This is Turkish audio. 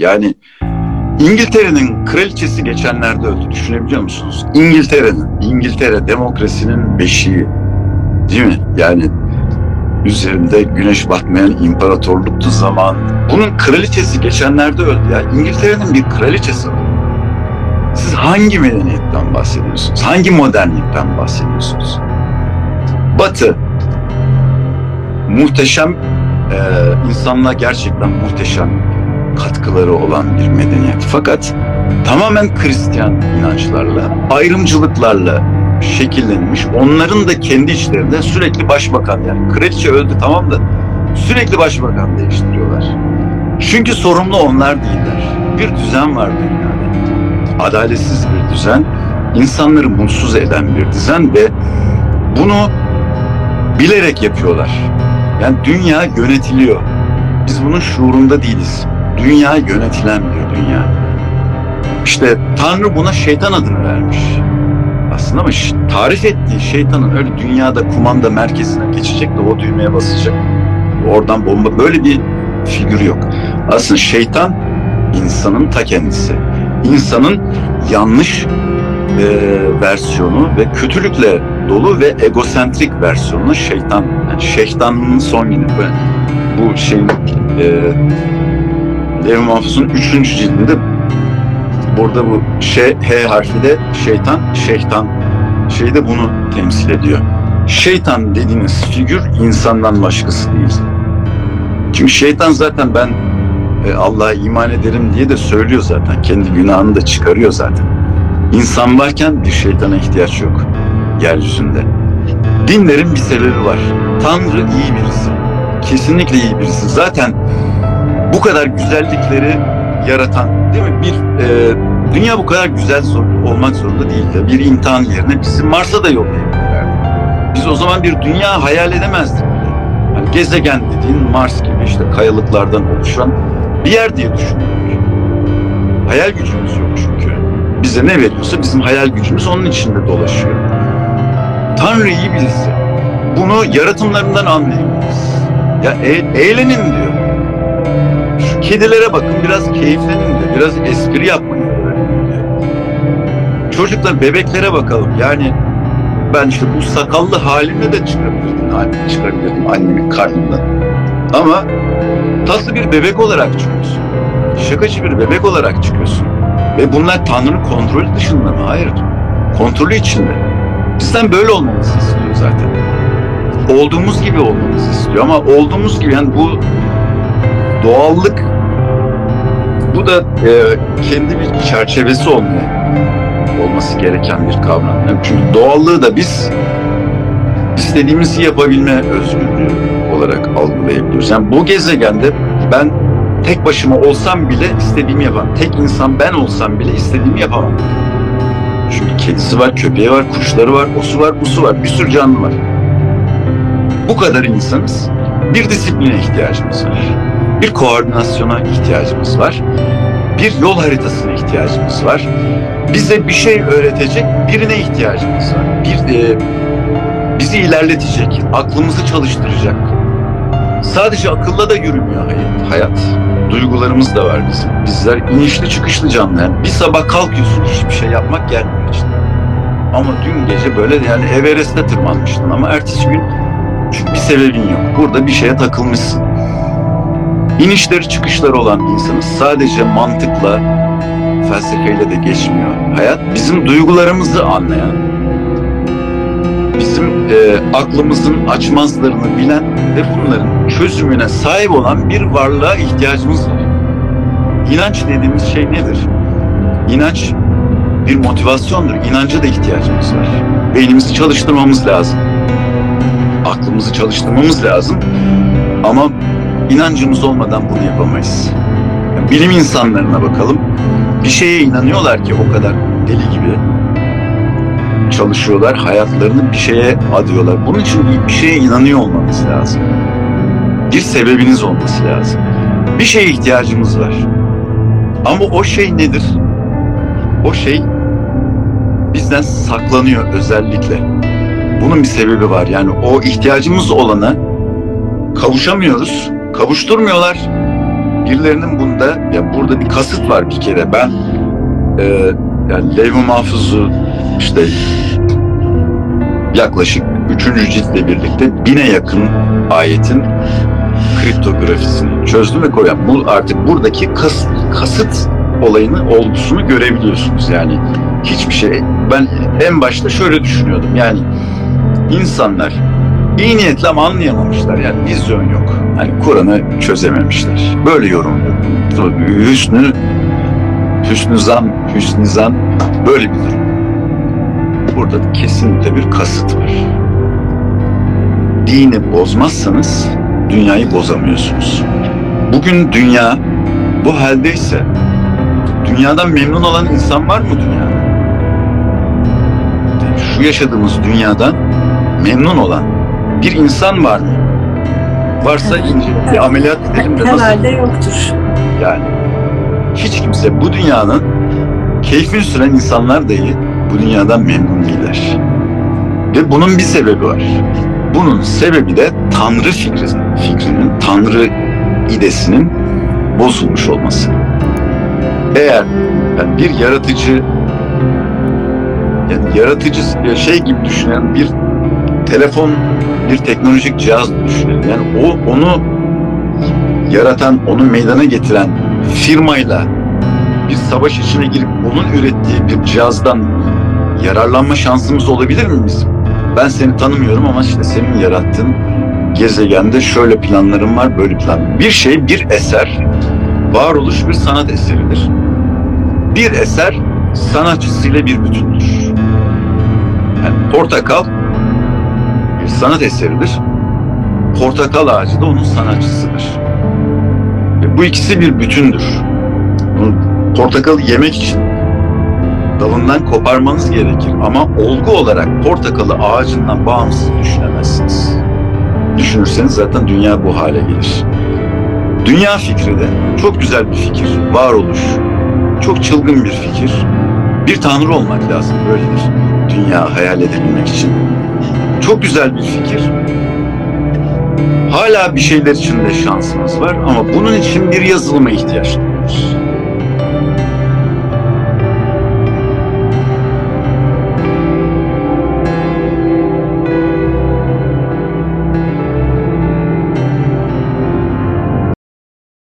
Yani İngiltere'nin kraliçesi geçenlerde öldü. Düşünebiliyor musunuz? İngiltere'nin, İngiltere demokrasinin beşiği. Değil mi? Yani üzerinde güneş batmayan imparatorluktu zaman. Bunun kraliçesi geçenlerde öldü ya. İngiltere'nin bir kraliçesi var. Siz hangi medeniyetten bahsediyorsunuz? Hangi modernlikten bahsediyorsunuz? Batı muhteşem e, insanlığa gerçekten muhteşem katkıları olan bir medeniyet. Fakat tamamen Hristiyan inançlarla, ayrımcılıklarla şekillenmiş. Onların da kendi içlerinde sürekli başbakan yani kraliçe öldü tamam da sürekli başbakan değiştiriyorlar. Çünkü sorumlu onlar değiller. Bir düzen var dünyada. Adaletsiz bir düzen, insanları mutsuz eden bir düzen ve bunu bilerek yapıyorlar. Yani dünya yönetiliyor. Biz bunun şuurunda değiliz. Dünya yönetilen bir dünya. İşte Tanrı buna şeytan adını vermiş. Aslında ama tarif ettiği şeytanın öyle dünyada kumanda merkezine geçecek de o düğmeye basacak. Oradan bomba böyle bir figür yok. Aslında şeytan insanın ta kendisi. İnsanın yanlış e, versiyonu ve kötülükle dolu ve egosentrik versiyonu şeytan. Yani şeytanın son günü. Bu şeyin e, Levi Mahfuz'un 3. cildinde burada bu şey, H harfi de şeytan, şeytan şey de bunu temsil ediyor. Şeytan dediğiniz figür insandan başkası değil. Çünkü şeytan zaten ben e, Allah'a iman ederim diye de söylüyor zaten. Kendi günahını da çıkarıyor zaten. İnsan varken bir şeytana ihtiyaç yok yeryüzünde. Dinlerin bir sebebi var. Tanrı iyi birisi. Kesinlikle iyi birisi. Zaten bu kadar güzellikleri yaratan değil mi? Bir e, dünya bu kadar güzel olmak zorunda değil. Ya. Bir imtihan yerine bizi Mars'a da yollayabilirlerdi. Biz o zaman bir dünya hayal edemezdik bile. Hani gezegen dediğin Mars gibi işte kayalıklardan oluşan bir yer diye düşünüyoruz. Hayal gücümüz yok çünkü. Bize ne veriyorsa bizim hayal gücümüz onun içinde dolaşıyor. Tanrı iyi birisi. Bunu yaratımlarından anlayabiliriz. Ya e- eğlenin diyor. Şu kedilere bakın biraz keyiflenin diyor. Biraz espri yapmayı öğrenin. Çocuklar bebeklere bakalım. Yani ben işte bu sakallı halimle de çıkabilirdim, çıkabilirdim annemin karnından. Ama tatlı bir bebek olarak çıkıyorsun. Şakacı bir bebek olarak çıkıyorsun. Ve bunlar Tanrı'nın kontrolü dışında mı? Hayır. Kontrolü içinde. Bizden böyle olmamızı istiyor zaten. Olduğumuz gibi olmamızı istiyor ama olduğumuz gibi yani bu doğallık bu da e, kendi bir çerçevesi olmaya olması gereken bir kavram. Yani çünkü doğallığı da biz istediğimizi yapabilme özgürlüğü olarak algılayabiliyoruz. Yani bu gezegende ben tek başıma olsam bile istediğimi yapamam. Tek insan ben olsam bile istediğimi yapamam. Çünkü kedisi var, köpeği var, kuşları var, osu var, busu var, bir sürü canlı var. Bu kadar insanız. Bir disipline ihtiyacımız var. Bir koordinasyona ihtiyacımız var. Bir yol haritasına ihtiyacımız var. Bize bir şey öğretecek birine ihtiyacımız var. Bir e, bizi ilerletecek, aklımızı çalıştıracak. Sadece akılla da yürümüyor hayat. hayat. Duygularımız da var bizim. Bizler inişli çıkışlı canlı. Yani bir sabah kalkıyorsun hiçbir şey yapmak gelmiyor işte. Ama dün gece böyle yani Everest'e tırmanmıştın ama ertesi gün çünkü bir sebebin yok. Burada bir şeye takılmışsın. İnişleri çıkışları olan insanız. Sadece mantıkla, felsefeyle de geçmiyor. Hayat bizim duygularımızı anlayan, bizim e, aklımızın açmazlarını bilen ve bunların çözümüne sahip olan bir varlığa ihtiyacımız var. İnanç dediğimiz şey nedir? İnanç bir motivasyondur. İnanca da ihtiyacımız var. Beynimizi çalıştırmamız lazım. Aklımızı çalıştırmamız lazım. Ama inancımız olmadan bunu yapamayız. Bilim insanlarına bakalım. Bir şeye inanıyorlar ki o kadar deli gibi çalışıyorlar, hayatlarını bir şeye adıyorlar. Bunun için bir şeye inanıyor olmanız lazım. Bir sebebiniz olması lazım. Bir şeye ihtiyacımız var. Ama o şey nedir? O şey bizden saklanıyor özellikle. Bunun bir sebebi var. Yani o ihtiyacımız olana kavuşamıyoruz. Kavuşturmuyorlar. birilerinin bunda ya burada bir kasıt var bir kere. Ben e, yani Levh-i Mahfuz'u işte yaklaşık üçüncü ciltle birlikte bine yakın ayetin kriptografisini çözdüm ve koyuyorum. Bu artık buradaki kas, kasıt olayını, olgusunu görebiliyorsunuz. Yani hiçbir şey. Ben en başta şöyle düşünüyordum. Yani insanlar iyi niyetli ama anlayamamışlar. Yani vizyon yok. Hani Kur'an'ı çözememişler. Böyle yorumluyorum. Hüsnü, hüsnü zan, hüsnü zan böyle bir durum. Burada kesinlikle bir kasıt var. Dini bozmazsanız dünyayı bozamıyorsunuz. Bugün dünya bu haldeyse dünyadan memnun olan insan var mı dünyada? Yani şu yaşadığımız dünyadan memnun olan bir insan var mı? Varsa bir ameliyat edelim de nasıl? Herhalde yoktur. Yani hiç kimse bu dünyanın keyfini süren insanlar dahi bu dünyadan memnun değiller. Ve bunun bir sebebi var. Bunun sebebi de Tanrı fikrinin, fikrinin, Tanrı idesinin bozulmuş olması. Eğer yani bir yaratıcı yani yaratıcı şey gibi düşünen bir telefon, bir teknolojik cihaz düşünelim. Yani o onu yaratan, onu meydana getiren firmayla bir savaş içine girip onun ürettiği bir cihazdan yararlanma şansımız olabilir mi bizim? Ben seni tanımıyorum ama işte senin yarattığın gezegende şöyle planlarım var, böyle plan. Bir şey, bir eser, varoluş bir sanat eseridir. Bir eser sanatçısıyla bir bütündür. Yani portakal sanat eseridir. Portakal ağacı da onun sanatçısıdır. Ve bu ikisi bir bütündür. Bunu portakalı yemek için dalından koparmanız gerekir ama olgu olarak portakalı ağacından bağımsız düşünemezsiniz. Düşünürseniz zaten dünya bu hale gelir. Dünya fikri de çok güzel bir fikir, varoluş, çok çılgın bir fikir. Bir tanrı olmak lazım böyle bir dünya hayal edebilmek için. Çok güzel bir fikir. Hala bir şeyler için de şansımız var ama bunun için bir yazılıma ihtiyaç duyuyoruz.